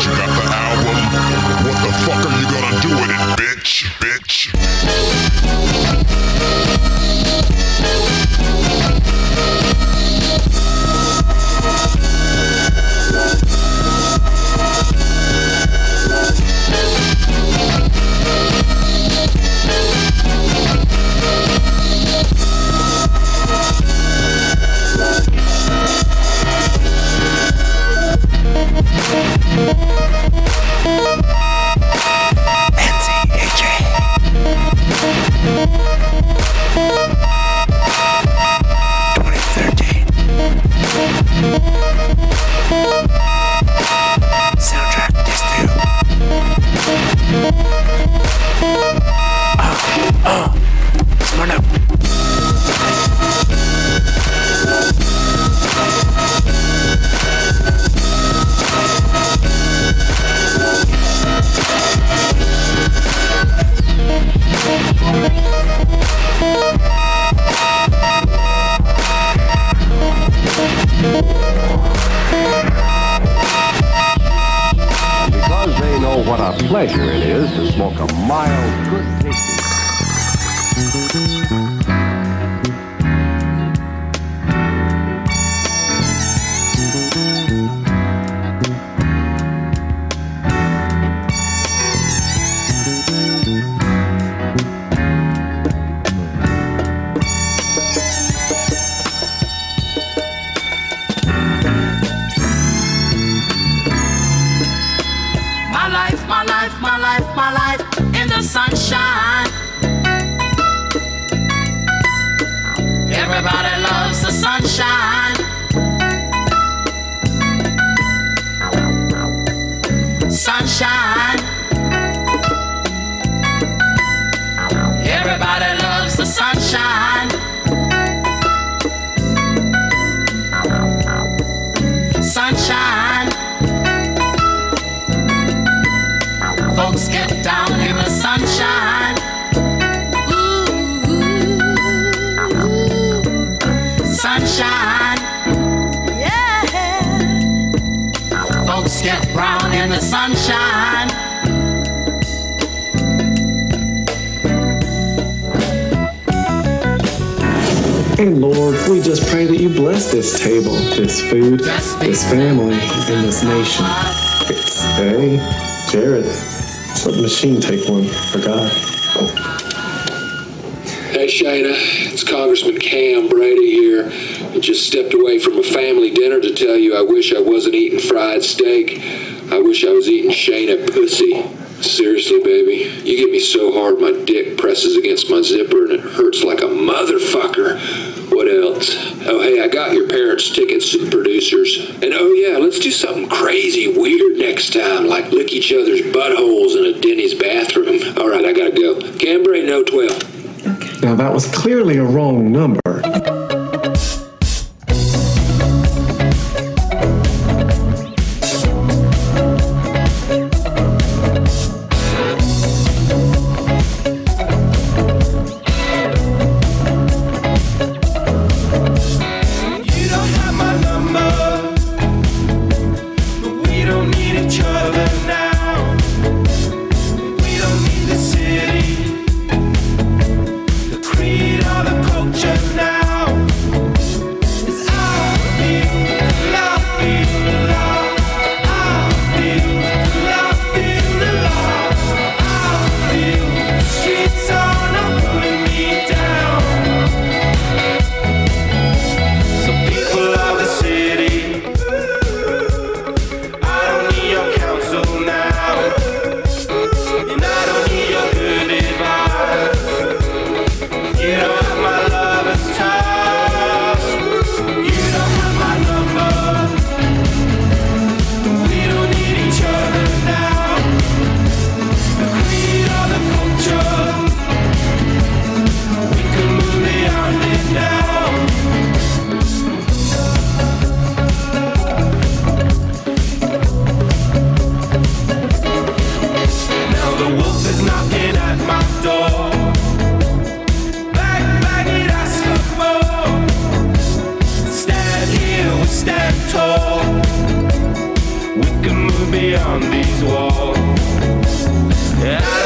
you got the album. What the fuck get brown in the sunshine. And Lord, we just pray that you bless this table, this food, this family, and this nation. It's, hey, Jared, let the machine take one for God. Hey Shayna, it's Congressman Cam Brady here. Just stepped away from a family dinner to tell you I wish I wasn't eating fried steak. I wish I was eating Shayna pussy. Seriously, baby, you get me so hard my dick presses against my zipper and it hurts like a motherfucker. What else? Oh, hey, I got your parents' tickets to the producers. And oh, yeah, let's do something crazy weird next time, like lick each other's buttholes in a Denny's bathroom. All right, I gotta go. Cam Brady, no 12. Now, that was clearly a wrong number. beyond these walls. Yeah.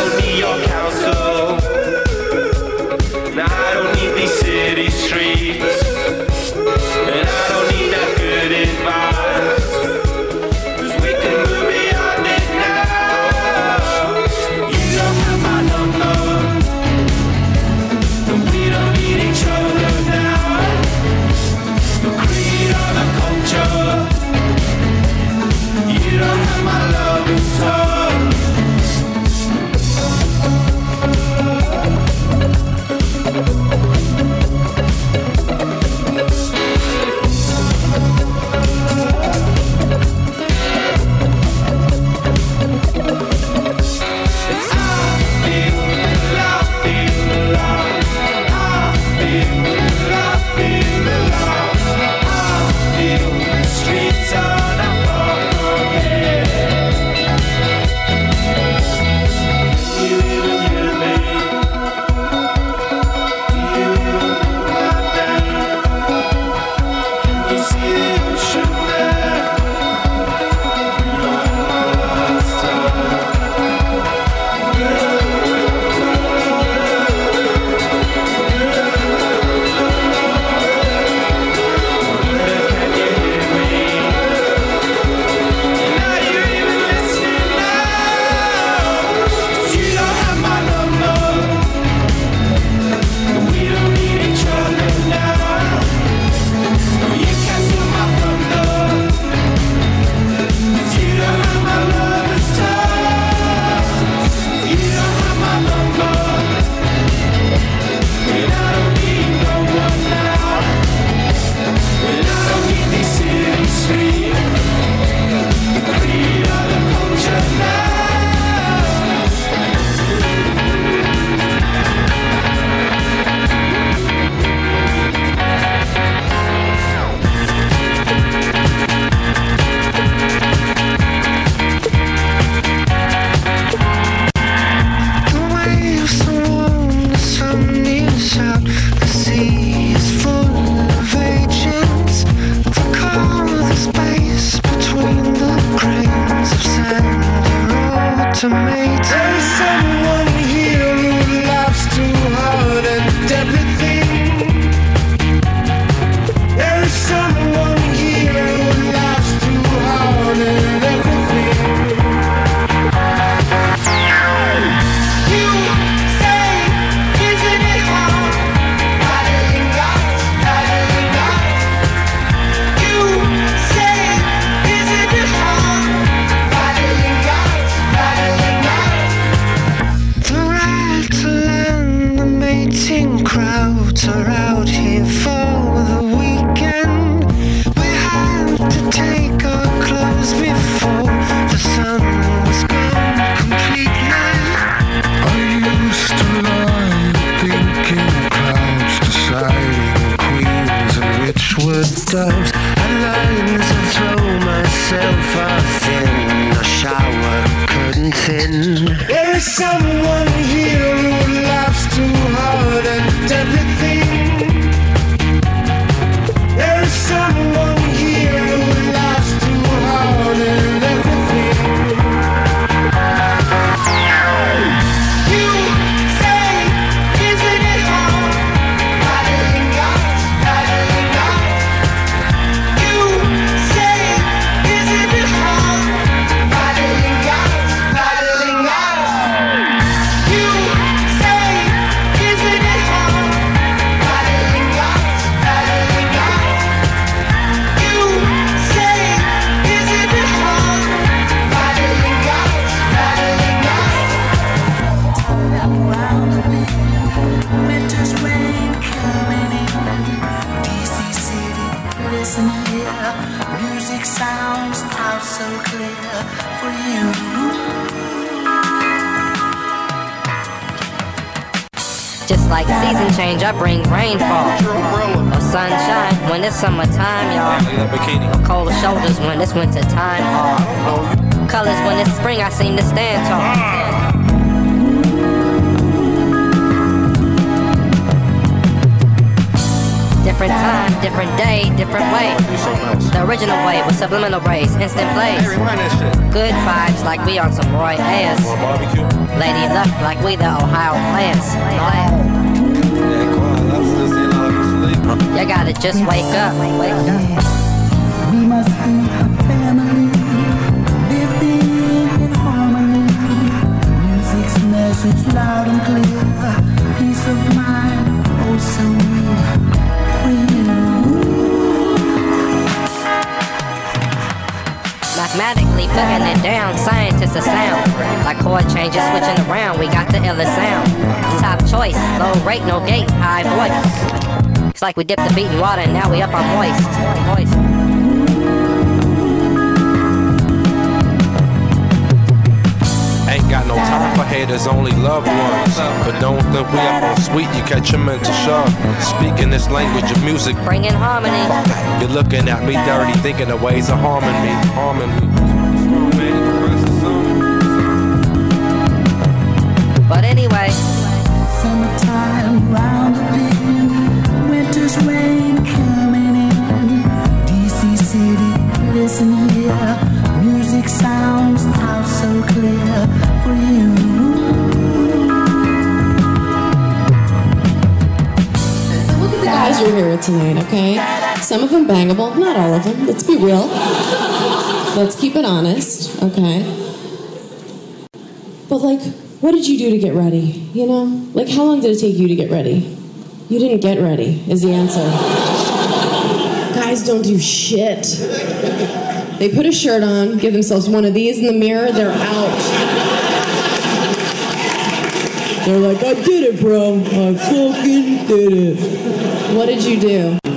Like season change, I bring rainfall. Or sunshine when it's summertime, y'all. Or colder shoulders when it's winter time, colors when it's spring, I seem to stand tall. Different time, different day, different way. The original way with subliminal rays, instant plays. Good vibes like we on some Roy Ayers. Lady luck like we the Ohio Players. You gotta just wake up. Wake up. Mathematically putting it down, scientists are sound. Like chord changes, switching around, we got the illest sound. Top choice, low rate, no gate, high voice. It's like we dipped the beat in water and now we up on moist. moist. Haters, only loved ones. But don't think we up on sweet, you catch a mental shock. Speaking this language of music, Bringing harmony. you're looking at me dirty, thinking of ways of harming me, harming me. But anyway, Summertime round the bend, winter's rain coming in. DC City, listen here. Music sounds out so clear for you. Guys you're here with tonight, okay? Some of them bangable, not all of them. Let's be real. Let's keep it honest, okay? But like, what did you do to get ready? You know, like how long did it take you to get ready? You didn't get ready, is the answer. Guys don't do shit. They put a shirt on, give themselves one of these in the mirror, they're out. They're like, I did it, bro. I fucking did it. What did you do?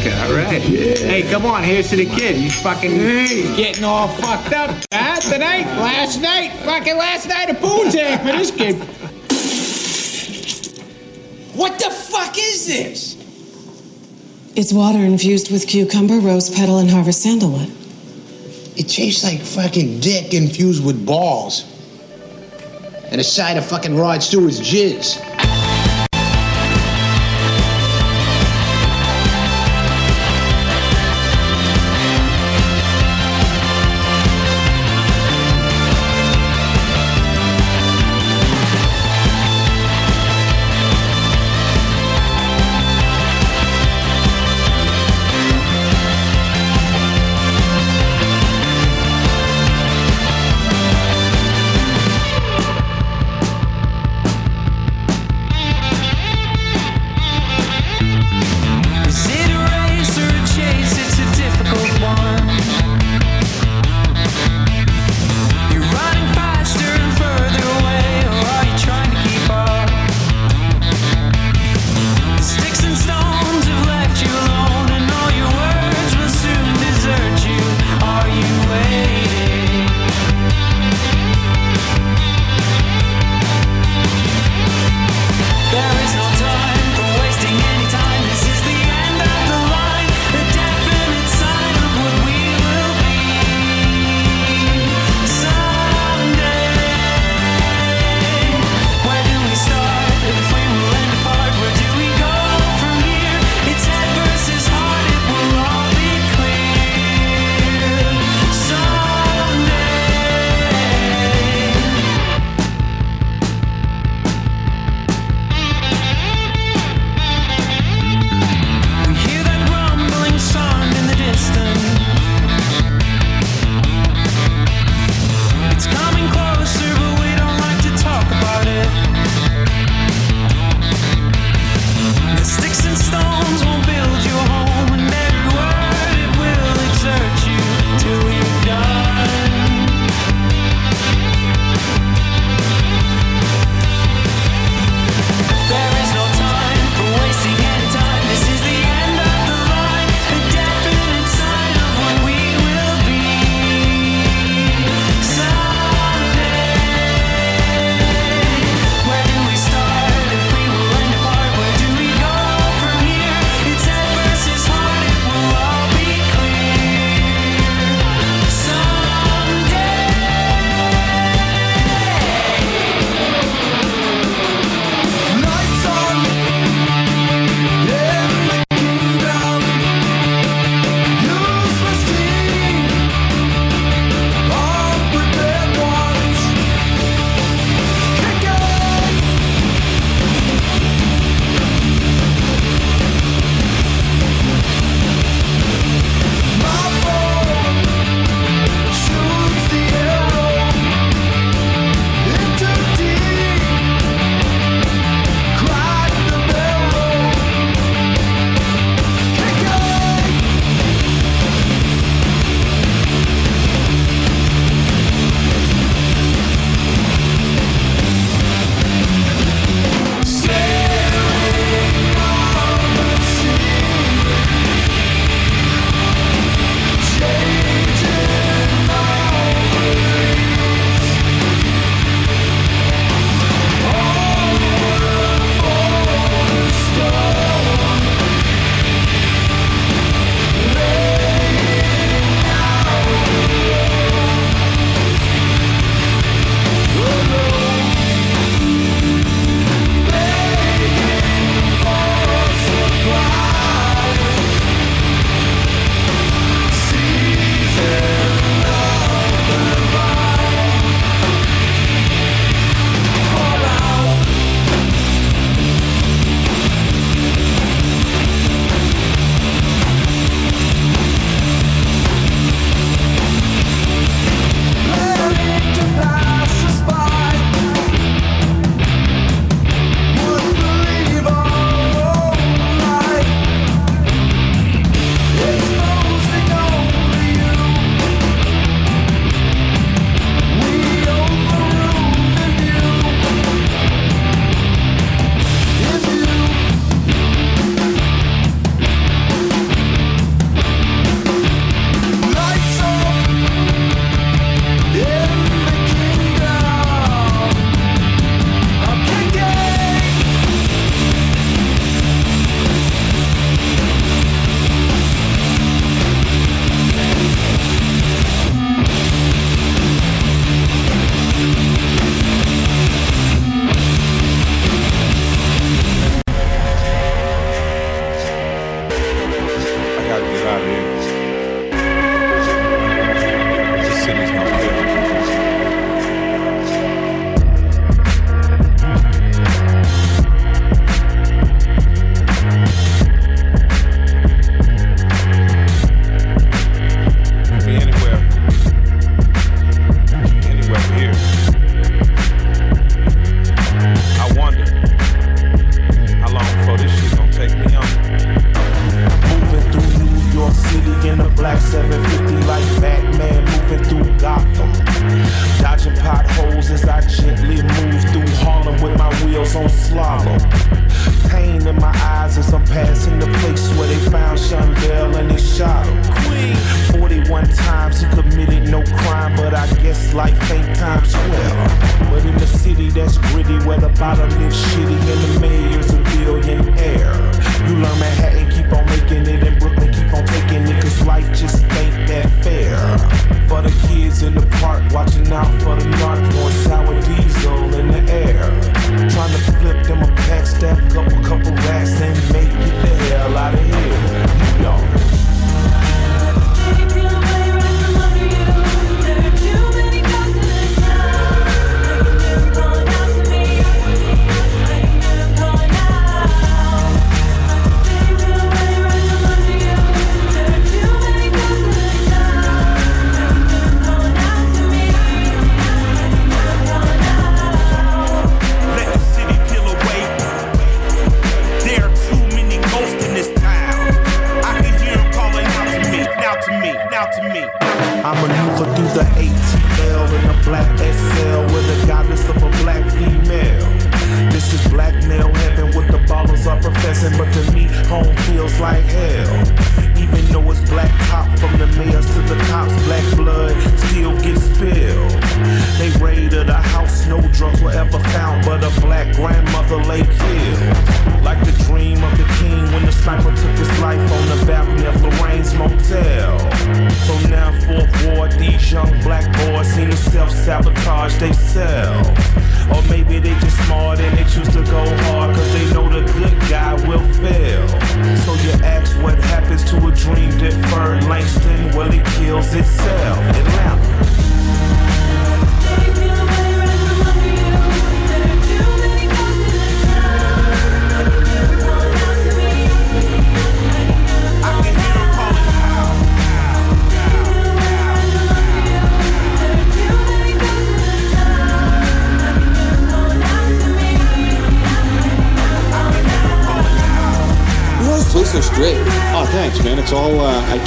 Jessica. All right. Hey, come on. Here's to the kid. He's fucking getting all fucked up. Ah, tonight, last night, fucking last night of Boontank for this kid. What the fuck is this? It's water infused with cucumber, rose petal, and harvest sandalwood. It tastes like fucking dick infused with balls. And a side of fucking Rod Stewart's jizz.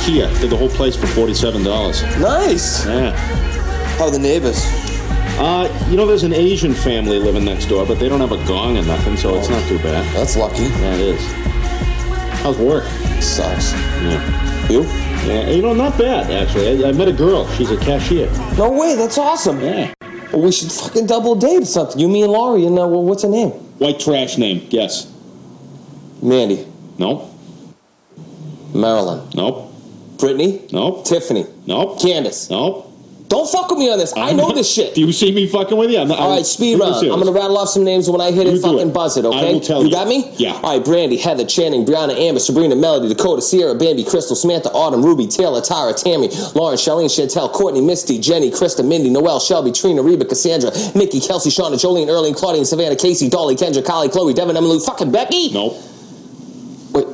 IKEA. Did the whole place for forty-seven dollars. Nice. Yeah. How are the neighbors? Uh, you know, there's an Asian family living next door, but they don't have a gong or nothing, so it's not too bad. That's lucky. Yeah, it is. How's work? Sucks. Yeah. You? Yeah, you know, not bad actually. I, I met a girl. She's a cashier. No way. That's awesome. Yeah. Well, we should fucking double date or something. You, me, and Laurie. And uh, well, what's her name? White trash name. Guess. Mandy. No. Marilyn. Nope. Brittany. Nope. Tiffany. Nope. Candace. Nope. Don't fuck with me on this. I know this shit. Do you see me fucking with you? I'm not, All speed really round. I'm gonna rattle off some names when I hit You it. do Fucking it. buzz it, okay? I will tell you. you. got me? Yeah. All right, Brandy, Heather, Channing, Brianna, Amber, Sabrina, Melody, Dakota, Sierra, Bambi, Crystal, Samantha, Autumn, Ruby, Taylor, Tara, Tammy, Lauren, Charlene, Chantel, Courtney, Misty, Jenny, Krista, Mindy, Noelle, Shelby, Trina, Reba, Cassandra, Nikki, Kelsey, Shauna, Jolene, Erling, Claudine, Savannah, Casey, Dolly, Kendra, Kylie, Chloe, Devin, Emily, fucking Becky. Nope.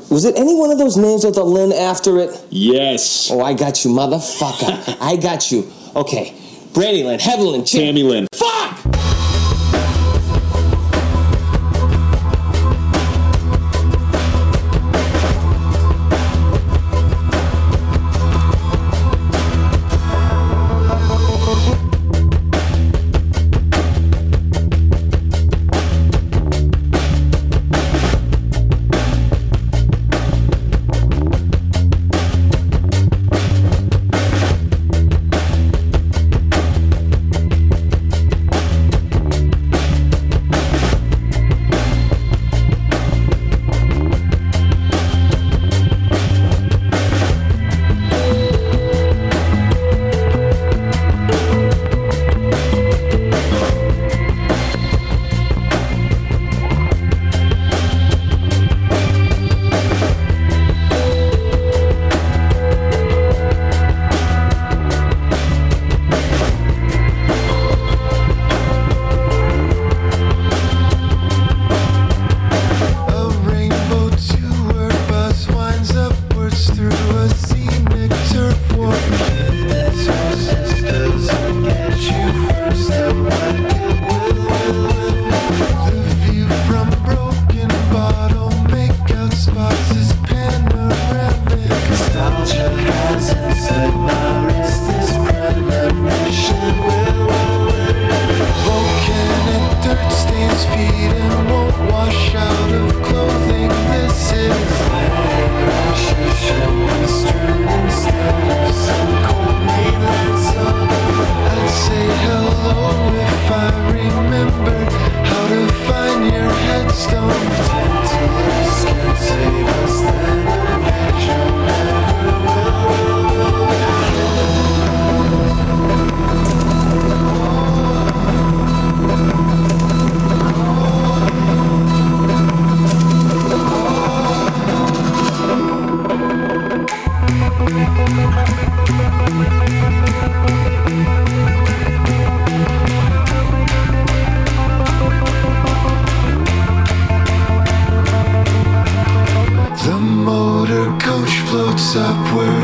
Was it any one of those names with a Lynn after it? Yes. Oh, I got you, motherfucker. I got you. Okay. Brandy Lynn, Heather Lynn, Tammy Lynn. up where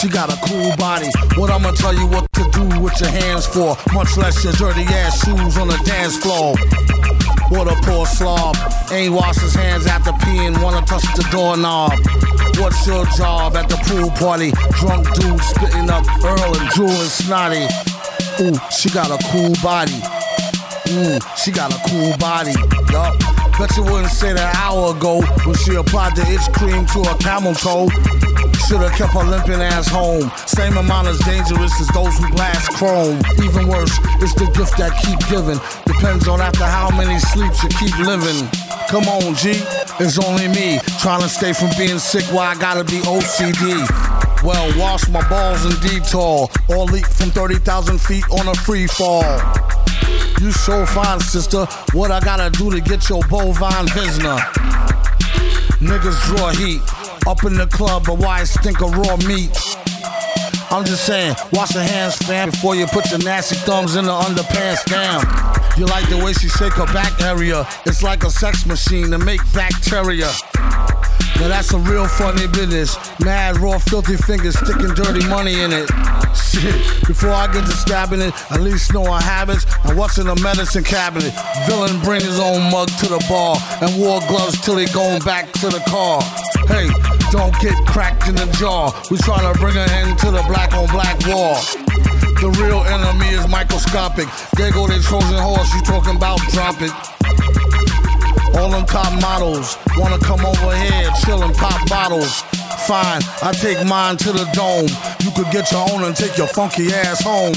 she got a cool body. What I'ma tell you what to do with your hands for? Much less your dirty ass shoes on the dance floor. What a poor slob. Ain't washed his hands after peeing, wanna touch the doorknob. What's your job at the pool party? Drunk dude spitting up Earl and Drew and Snotty. Ooh, she got a cool body. Mmm, she got a cool body. Yup. Bet you wouldn't say that an hour ago when she applied the itch cream to her camel toe. Should've kept her limping ass home. Same amount as dangerous as those who blast chrome. Even worse, it's the gift that keep giving. Depends on after how many sleeps you keep living. Come on, G. It's only me trying to stay from being sick. Why I gotta be OCD? Well, wash my balls in detour or leap from 30,000 feet on a free fall. You so fine, sister. What I gotta do to get your bovine visitor? Niggas draw heat up in the club, but why stink of raw meat? I'm just saying, wash your hands, fam, before you put your nasty thumbs in the underpants, damn. You like the way she shake her back area? It's like a sex machine to make bacteria. Now that's a real funny business. Mad raw filthy fingers sticking dirty money in it. Before I get to stabbing it, at least know our habits and what's in the medicine cabinet. Villain bring his own mug to the bar and wore gloves till he going back to the car. Hey, don't get cracked in the jaw. We trying to bring end to the black on black war. The real enemy is microscopic. There go the Trojan horse, you talking about drop it. All them top models wanna come over here, chill and pop bottles. Fine, I take mine to the dome. You could get your own and take your funky ass home.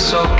So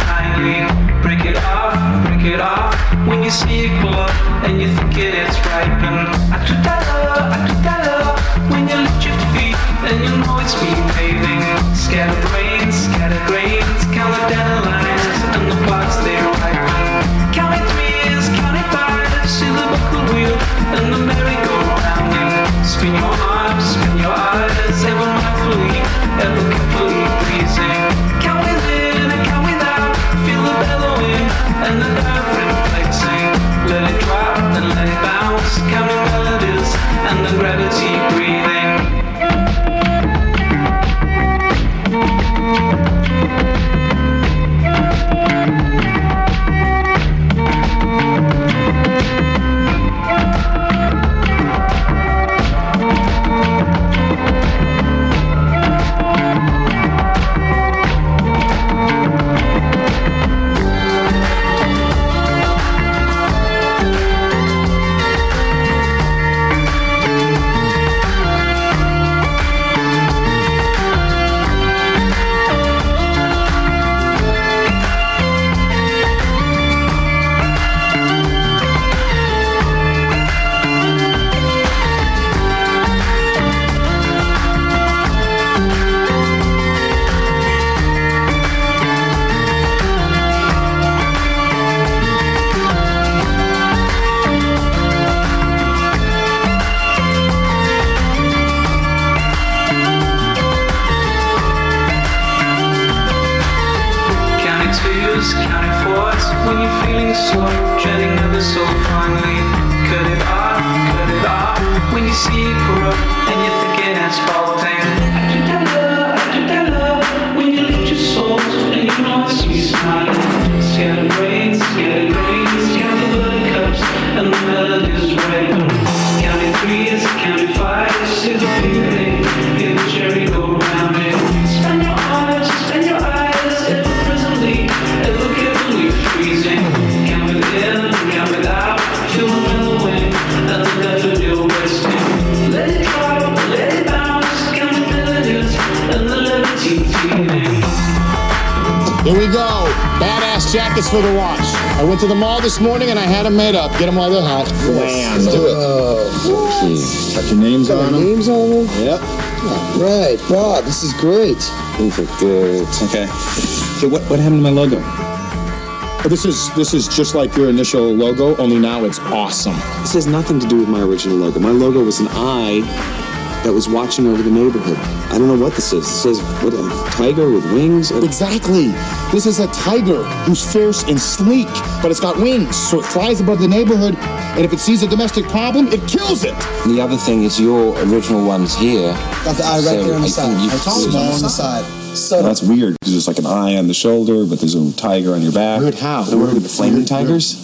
great. These are good. Okay. Okay, what, what happened to my logo? This is this is just like your initial logo, only now it's awesome. This has nothing to do with my original logo. My logo was an eye that was watching over the neighborhood. I don't know what this is. It says, what, a tiger with wings? Exactly. This is a tiger who's fierce and sleek, but it's got wings, so it flies above the neighborhood, and if it sees a domestic problem, it kills it. The other thing is your original one's here. Got the eye right So there on the I side. think you- Small on the side. So That's weird. because there's like an eye on the shoulder, but there's a tiger on your back. Weird how? The word Weird, with the flaming weird, tigers?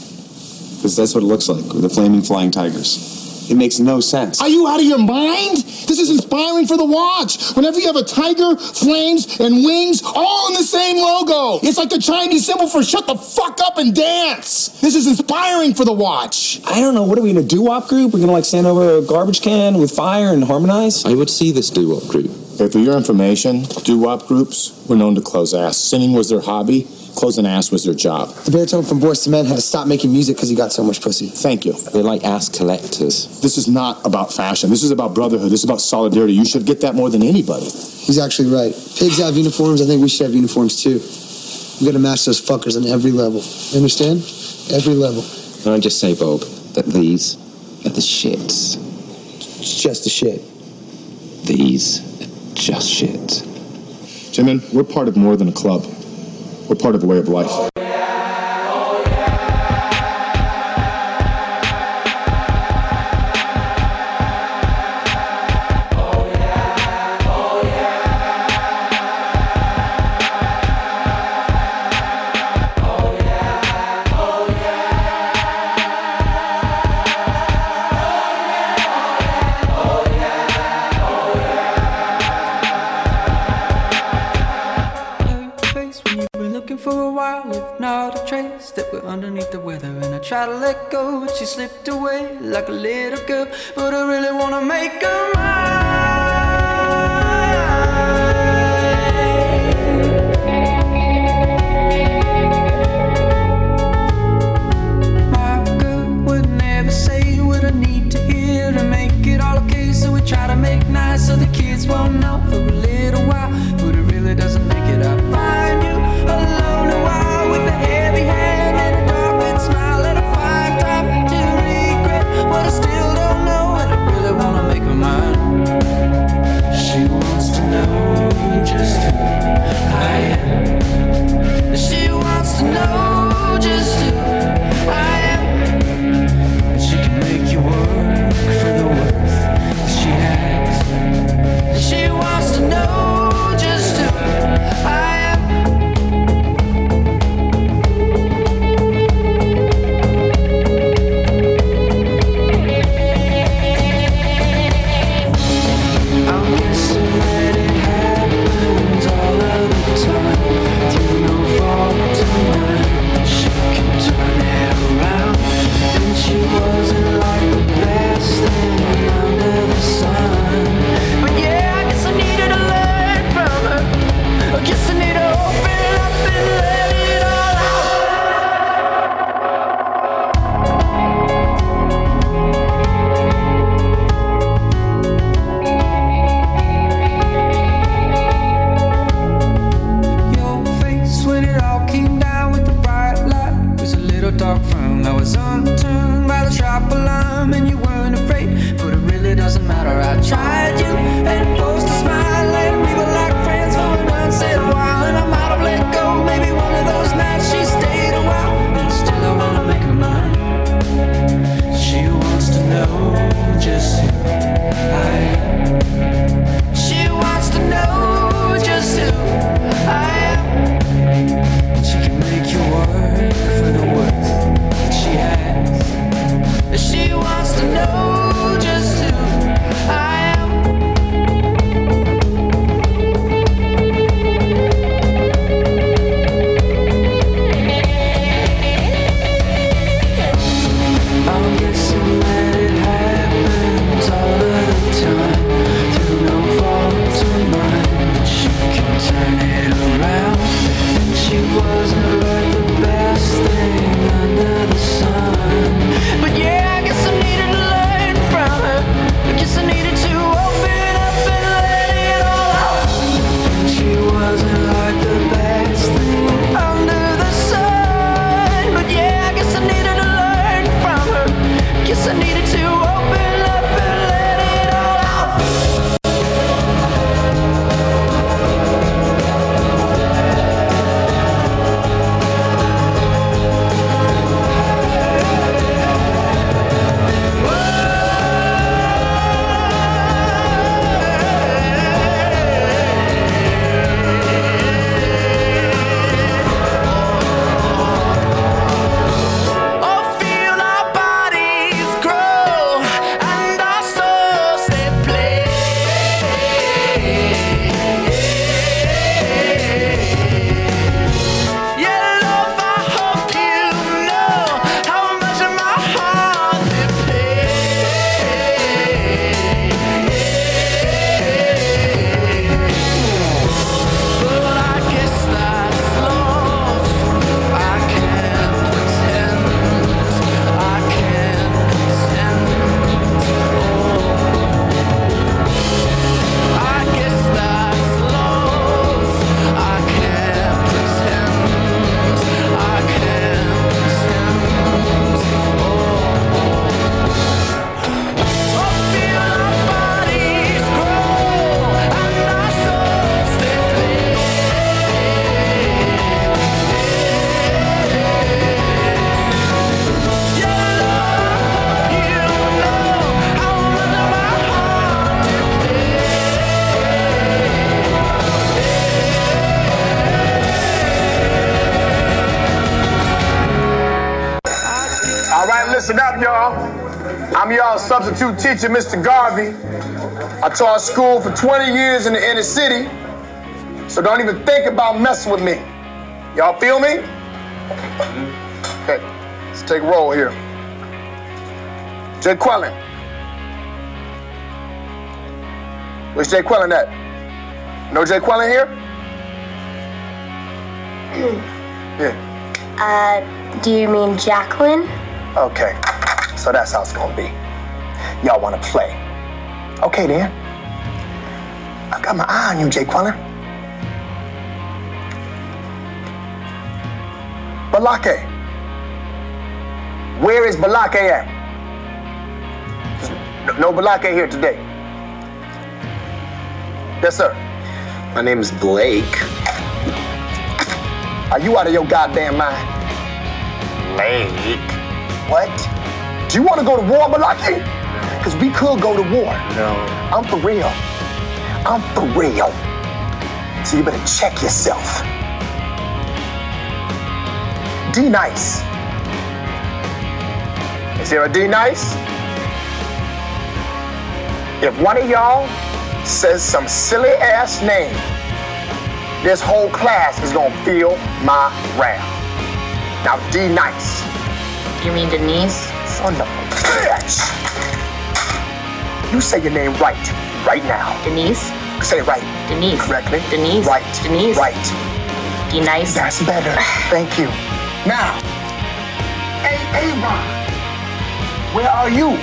Because that's what it looks like, with the flaming flying tigers. It makes no sense. Are you out of your mind? This is inspiring for the watch. Whenever you have a tiger, flames, and wings, all in the same logo. It's like the Chinese symbol for shut the fuck up and dance. This is inspiring for the watch. I don't know. What are we in a doo-wop group? We're gonna like stand over a garbage can with fire and harmonize? I would see this doo-wop group. Okay, for your information, doo-wop groups were known to close ass. Singing was their hobby. Closing ass was their job. The baritone from Boyz II Men had to stop making music because he got so much pussy. Thank you. They're like ass collectors. This is not about fashion. This is about brotherhood. This is about solidarity. You should get that more than anybody. He's actually right. Pigs have uniforms. I think we should have uniforms too. We gotta match those fuckers on every level. You understand? Every level. Can I just say, Bob, that these are the shits. It's just the shit. These are just shit. Jimin, we're part of more than a club. We're part of a way of life. While. If not a trace that we're underneath the weather, and I try to let go, but she slipped away like a little girl. But I really wanna make her mine. Girl would never say what I need to hear to make it all okay. So we try to make nice so the kids won't know substitute teacher, Mr. Garvey. I taught school for 20 years in the inner city, so don't even think about messing with me. Y'all feel me? Okay, let's take a roll here. Jay Quellen. Where's Jay Quellen at? No Jay Quellen here? Yeah. Uh, do you mean Jacqueline? Okay, so that's how it's gonna be. Y'all wanna play? Okay then. I've got my eye on you, Jay Quellen. Balake. Where is Balake at? No Balake here today. Yes, sir. My name is Blake. Are you out of your goddamn mind? Blake? What? Do you want to go to war, Malaki? Because we could go to war. No. I'm for real. I'm for real. So you better check yourself. D nice. Is there a D nice? If one of y'all says some silly ass name, this whole class is gonna feel my wrath. Now, D nice. You mean Denise? Son of a bitch. You say your name right, right now. Denise? Say it right. Denise. Correctly. Denise. Right. Denise. Right. D nice. That's better. Thank you. Now, A-A-Ron, where are you?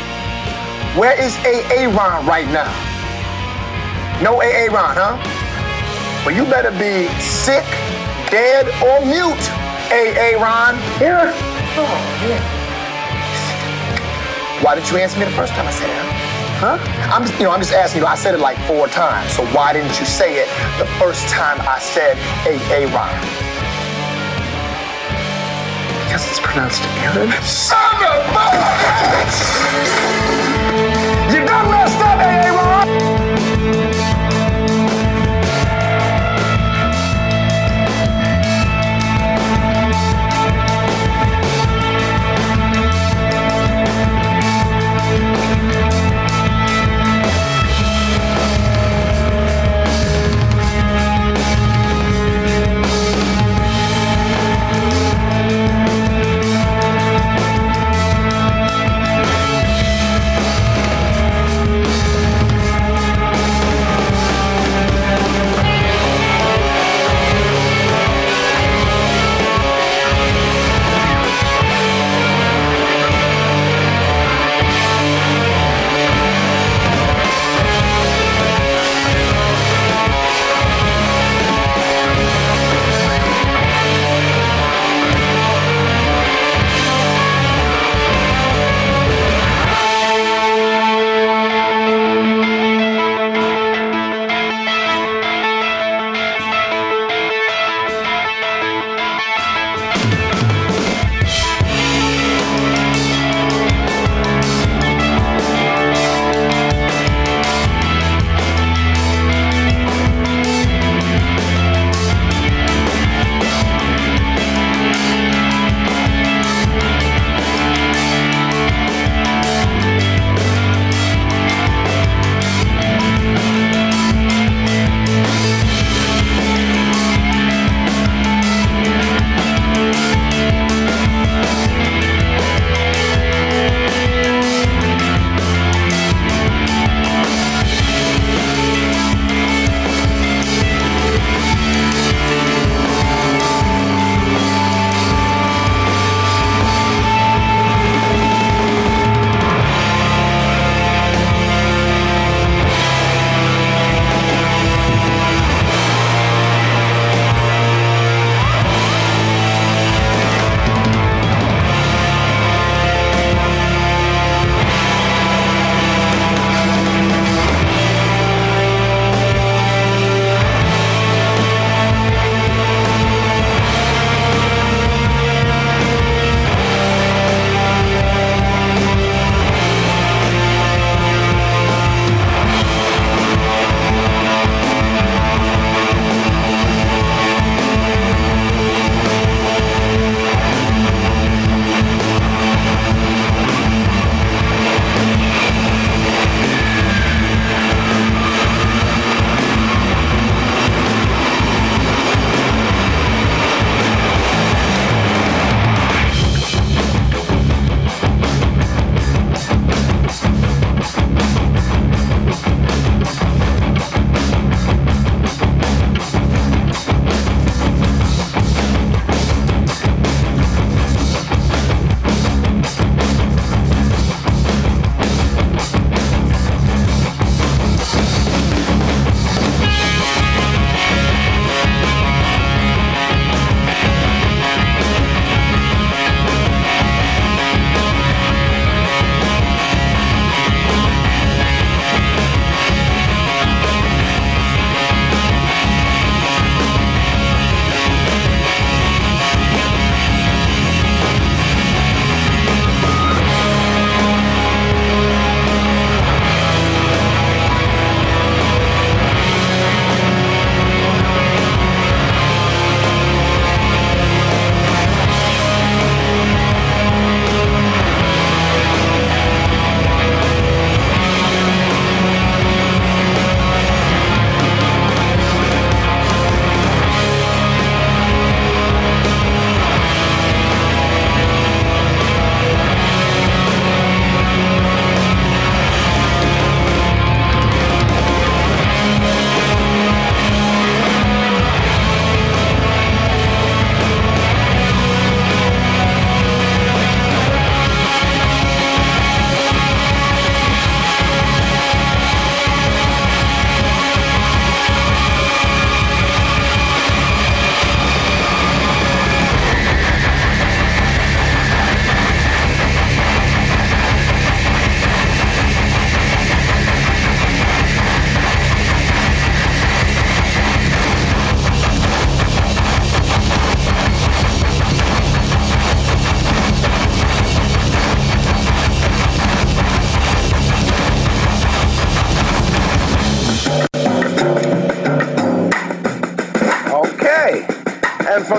Where is A-A-Ron right now? No A-A-Ron, huh? Well, you better be sick, dead, or mute. A-A-Ron. Here. Oh, yeah. Why didn't you answer me the first time I said it? Huh? Huh? I'm just, you know, I'm just asking you. I said it like four times. So why didn't you say it the first time I said A Aaron? Because it's pronounced Aaron. Son of a bitch!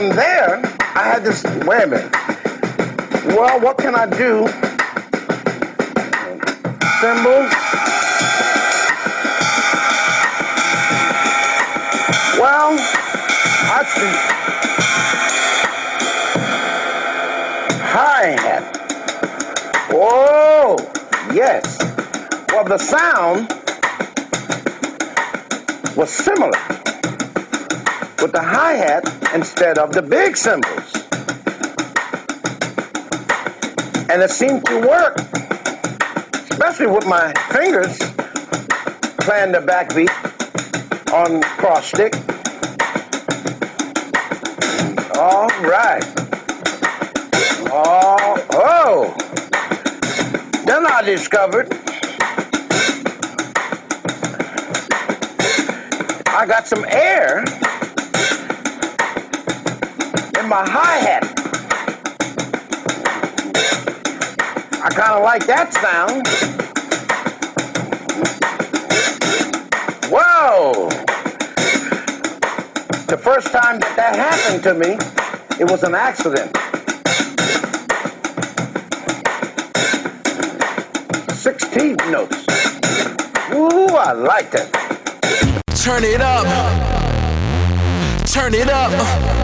From there, I had this, wait a minute. Well, what can I do? Cymbals. Well, I think hi-hat. Whoa, yes. Well, the sound was similar with the hi-hat instead of the big cymbals. And it seemed to work, especially with my fingers playing the backbeat on cross stick. All right. Oh, oh. Then I discovered I got some air my hi-hat. I kind of like that sound. Whoa! The first time that that happened to me, it was an accident. 16 notes. Ooh, I like that. Turn it up. Turn it up.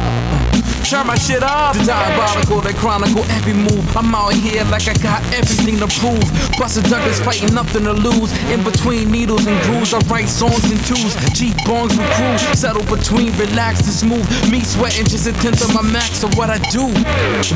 Turn my shit up. The diabolical, they chronicle every move. I'm out here like I got everything to prove. Buster Douglas fighting nothing to lose. In between needles and grooves, I write songs in twos. Cheap bongs with crew. Settle between relaxed and smooth. Me sweating just a tenth of my max of what I do.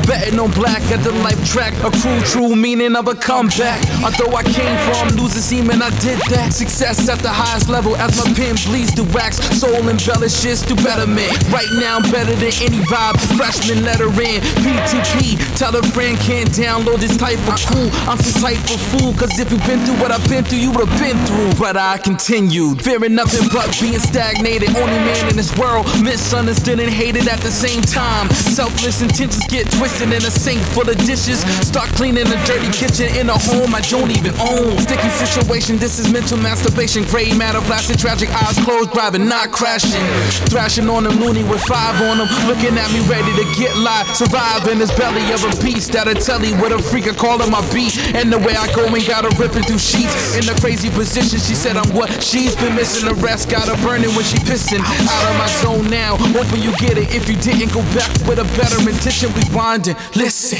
Betting on black at the life track. A crew true meaning of a comeback. Although I came from losing semen, I did that. Success at the highest level as my pen bleeds to wax. Soul embellishes to betterment. Right now, I'm better than any vibe. Freshman letter in PTP. Tell a friend can't download this type of cool. I'm some type of fool. Cause if you've been through what I've been through, you would've been through. But I continued. Fearing nothing but being stagnated. Only man in this world. Misunderstood and hated at the same time. Selfless intentions get twisted in a sink full of dishes. Start cleaning a dirty kitchen in a home I don't even own. Sticky situation, this is mental masturbation. Gray matter, plastic, tragic eyes closed, driving, not crashing. Thrashing on them loony with five on them. Looking at me ready to get live. Survive in this belly of a beast that'll tell you what a freak I call him my beat. And the way I go and got her ripping through sheets. In a crazy position, she said I'm what she's been missing. The rest got her burning when she pissing. Out of my zone now. Hoping you get it. If you didn't go back with a better intention, rewind and listen.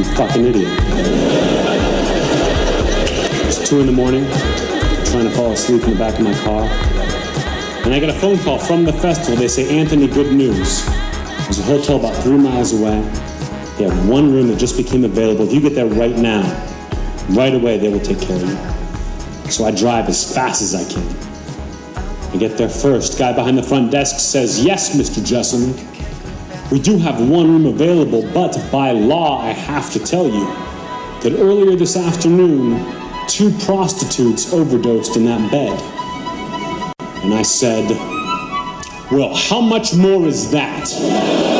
You fucking idiot. It's two in the morning, trying to fall asleep in the back of my car. And I get a phone call from the festival. They say, Anthony, good news. There's a hotel about three miles away. They have one room that just became available. If you get there right now, right away, they will take care of you. So I drive as fast as I can. I get there first. Guy behind the front desk says, Yes, Mr. Jesselman. We do have one room available, but by law, I have to tell you that earlier this afternoon, two prostitutes overdosed in that bed. And I said, Well, how much more is that?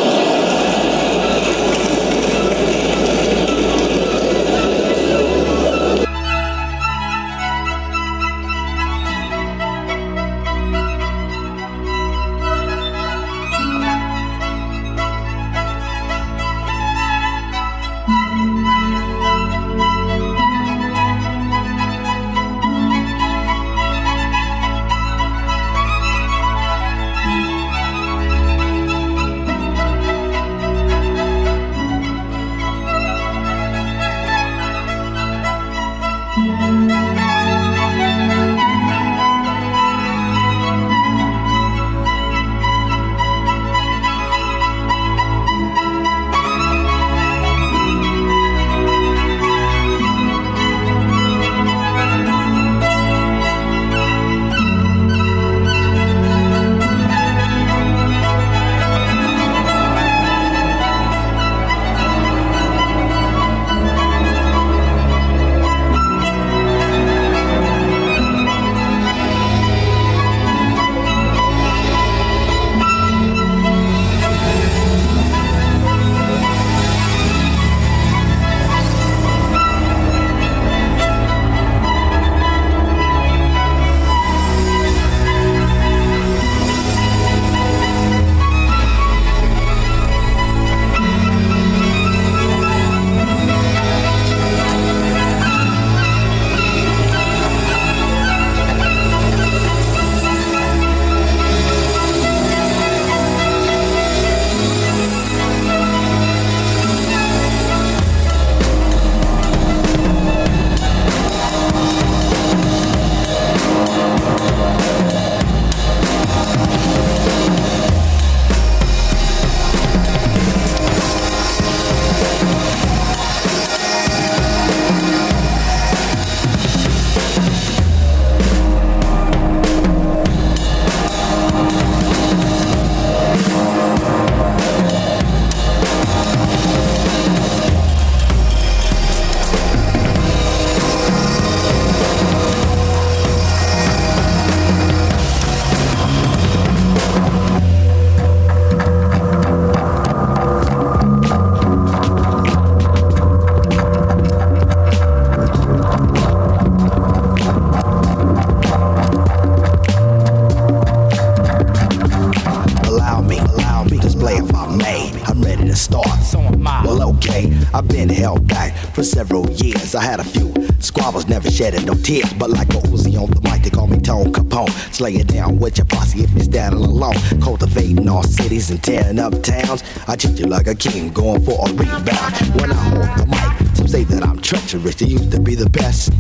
But like a Uzi on the mic, they call me Tone Capone. Slay it down with your posse if you're standing alone. Cultivating all cities and tearing up towns. I treat you like a king, going for a rebound. When I hold the mic, some say that I'm treacherous. You used to be the best.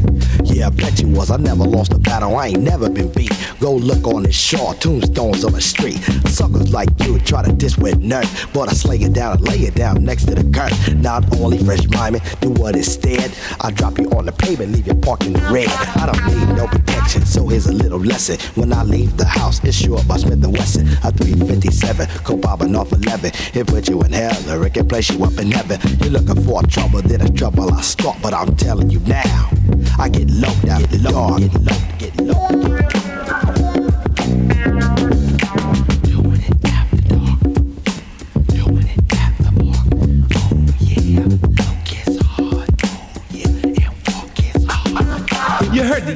Yeah, I bet you was. I never lost a battle. I ain't never been beat. Go look on the shore, tombstones on the street. Suckers like you try to diss with nerve, but I slay it down and lay it down next to the curb. Not only fresh miming, do what instead. I drop you on the pavement leave you parking red. I don't need no protection, so here's a little lesson. When I leave the house, it's sure by Smith and Wesson. A 357, Cobaba North 11. It put you in hell, or it can place you up in heaven. You're looking for trouble, then it's trouble I start, but I'm telling you now. I get low down, get low, get low, get low.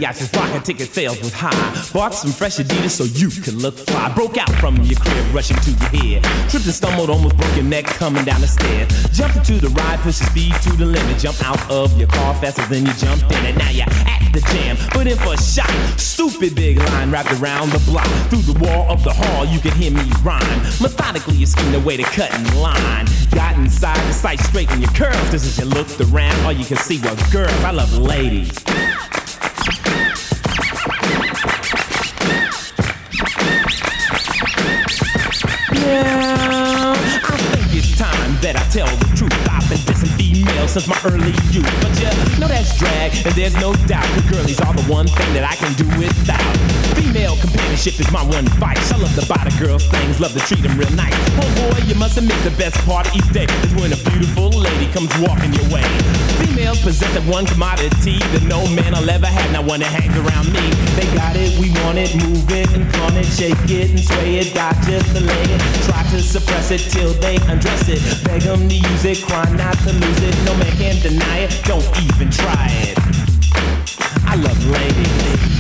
Yachts rockin' ticket sales was high. Bought some fresh Adidas so you could look fly. Broke out from your crib, rushing to your head. Tripped and stumbled, almost broke your neck coming down the stairs. Jumped into the ride, push the speed to the limit. Jump out of your car faster than you jumped in it. Now you're at the jam, put in for a shot. Stupid big line wrapped around the block. Through the wall of the hall, you can hear me rhyme. Methodically, you schemed a way to cut in line. Got inside the sight, straighten your curls. Cause as you looked around, all you could see were girls. I love ladies. That I tell since my early youth. But you know that's drag, and there's no doubt the girlies are the one thing that I can do without. Female companionship is my one vice. I love to buy the girls things, love to treat them real nice. Oh boy, you must admit the best part of each day is when a beautiful lady comes walking your way. Females possess the one commodity that no man will ever have, not one that hangs around me. They got it, we want it, move it and flaunt it, shake it and sway it, got just lay it. Try to suppress it till they undress it. Beg them to use it, cry not to lose it. No man can deny it, don't even try it. I love. Ladies,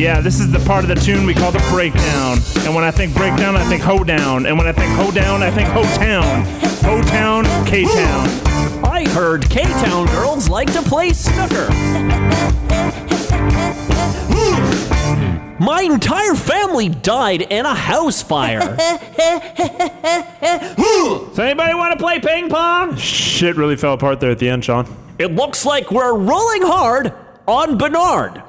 yeah, this is the part of the tune we call the breakdown. And when I think breakdown, I think hoedown. And when I think hoedown, I think ho-town. Ho-town, K-town. I heard K-Town girls like to play snooker. My entire family died in a house fire. Does anybody want to play ping pong? Shit really fell apart there at the end, Sean. It looks like we're rolling hard on Bernard.